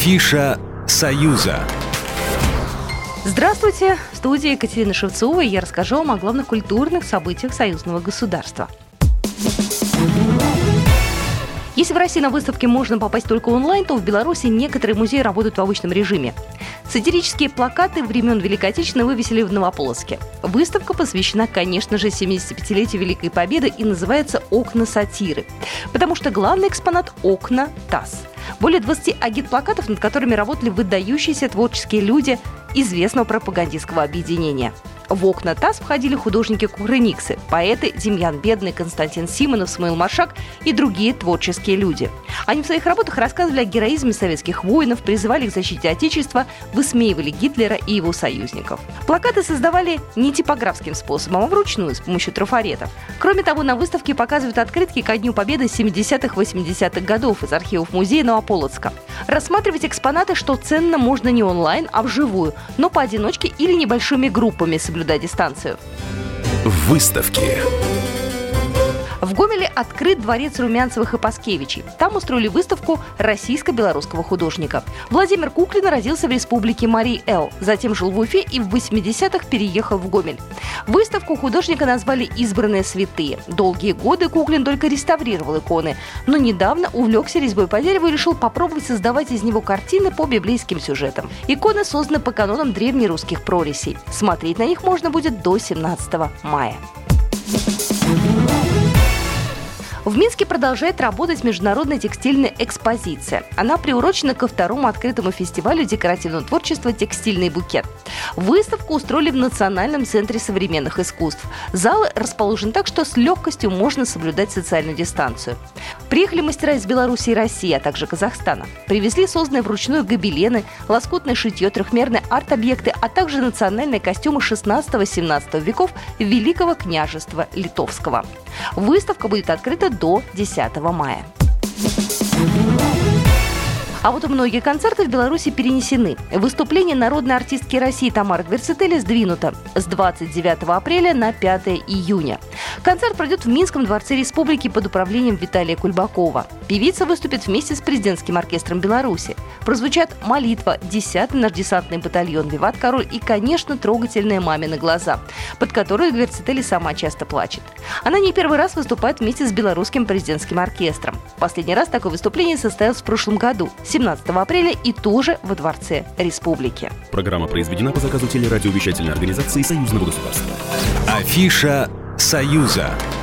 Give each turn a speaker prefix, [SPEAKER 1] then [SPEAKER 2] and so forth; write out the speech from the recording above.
[SPEAKER 1] Афиша «Союза».
[SPEAKER 2] Здравствуйте! В студии Екатерина Шевцова и я расскажу вам о главных культурных событиях союзного государства. Если в России на выставке можно попасть только онлайн, то в Беларуси некоторые музеи работают в обычном режиме. Сатирические плакаты времен Великой Отечественной вывесили в Новополоске. Выставка посвящена, конечно же, 75-летию Великой Победы и называется «Окна сатиры», потому что главный экспонат – окна ТАСС. Более 20 агит-плакатов, над которыми работали выдающиеся творческие люди известного пропагандистского объединения – в окна ТАСС входили художники Кукрыниксы, поэты Демьян Бедный, Константин Симонов, Смаил Маршак и другие творческие люди. Они в своих работах рассказывали о героизме советских воинов, призывали к защите Отечества, высмеивали Гитлера и его союзников. Плакаты создавали не типографским способом, а вручную, с помощью трафаретов. Кроме того, на выставке показывают открытки ко Дню Победы 70-80-х годов из архивов музея Новополоцка. Рассматривать экспонаты, что ценно, можно не онлайн, а вживую, но поодиночке или небольшими группами, соблюдая дистанцию.
[SPEAKER 1] Выставки.
[SPEAKER 2] В Гомеле открыт дворец Румянцевых и Паскевичей. Там устроили выставку российско-белорусского художника. Владимир Куклин родился в республике Марий Эл, затем жил в Уфе и в 80-х переехал в Гомель. Выставку художника назвали «Избранные святые». Долгие годы Куклин только реставрировал иконы, но недавно увлекся резьбой по дереву и решил попробовать создавать из него картины по библейским сюжетам. Иконы созданы по канонам древнерусских прорисей. Смотреть на них можно будет до 17 мая. В Минске продолжает работать международная текстильная экспозиция. Она приурочена ко второму открытому фестивалю декоративного творчества «Текстильный букет». Выставку устроили в Национальном центре современных искусств. Зал расположен так, что с легкостью можно соблюдать социальную дистанцию. Приехали мастера из Беларуси и России, а также Казахстана. Привезли созданные вручную гобелены, лоскутное шитье, трехмерные арт-объекты, а также национальные костюмы 16-17 веков Великого княжества Литовского. Выставка будет открыта до 10 мая. А вот многие концерты в Беларуси перенесены. Выступление народной артистки России Тамары Гверцетели сдвинуто с 29 апреля на 5 июня. Концерт пройдет в Минском дворце республики под управлением Виталия Кульбакова. Певица выступит вместе с президентским оркестром Беларуси. Прозвучат «Молитва», «Десятый наш десантный батальон», «Виват Король» и, конечно, трогательные мамины глаза, под которые Гверцетели сама часто плачет. Она не первый раз выступает вместе с белорусским президентским оркестром. Последний раз такое выступление состоялось в прошлом году, 17 апреля, и тоже во Дворце Республики.
[SPEAKER 1] Программа произведена по заказу телерадиовещательной организации Союзного государства. Афиша «Союза».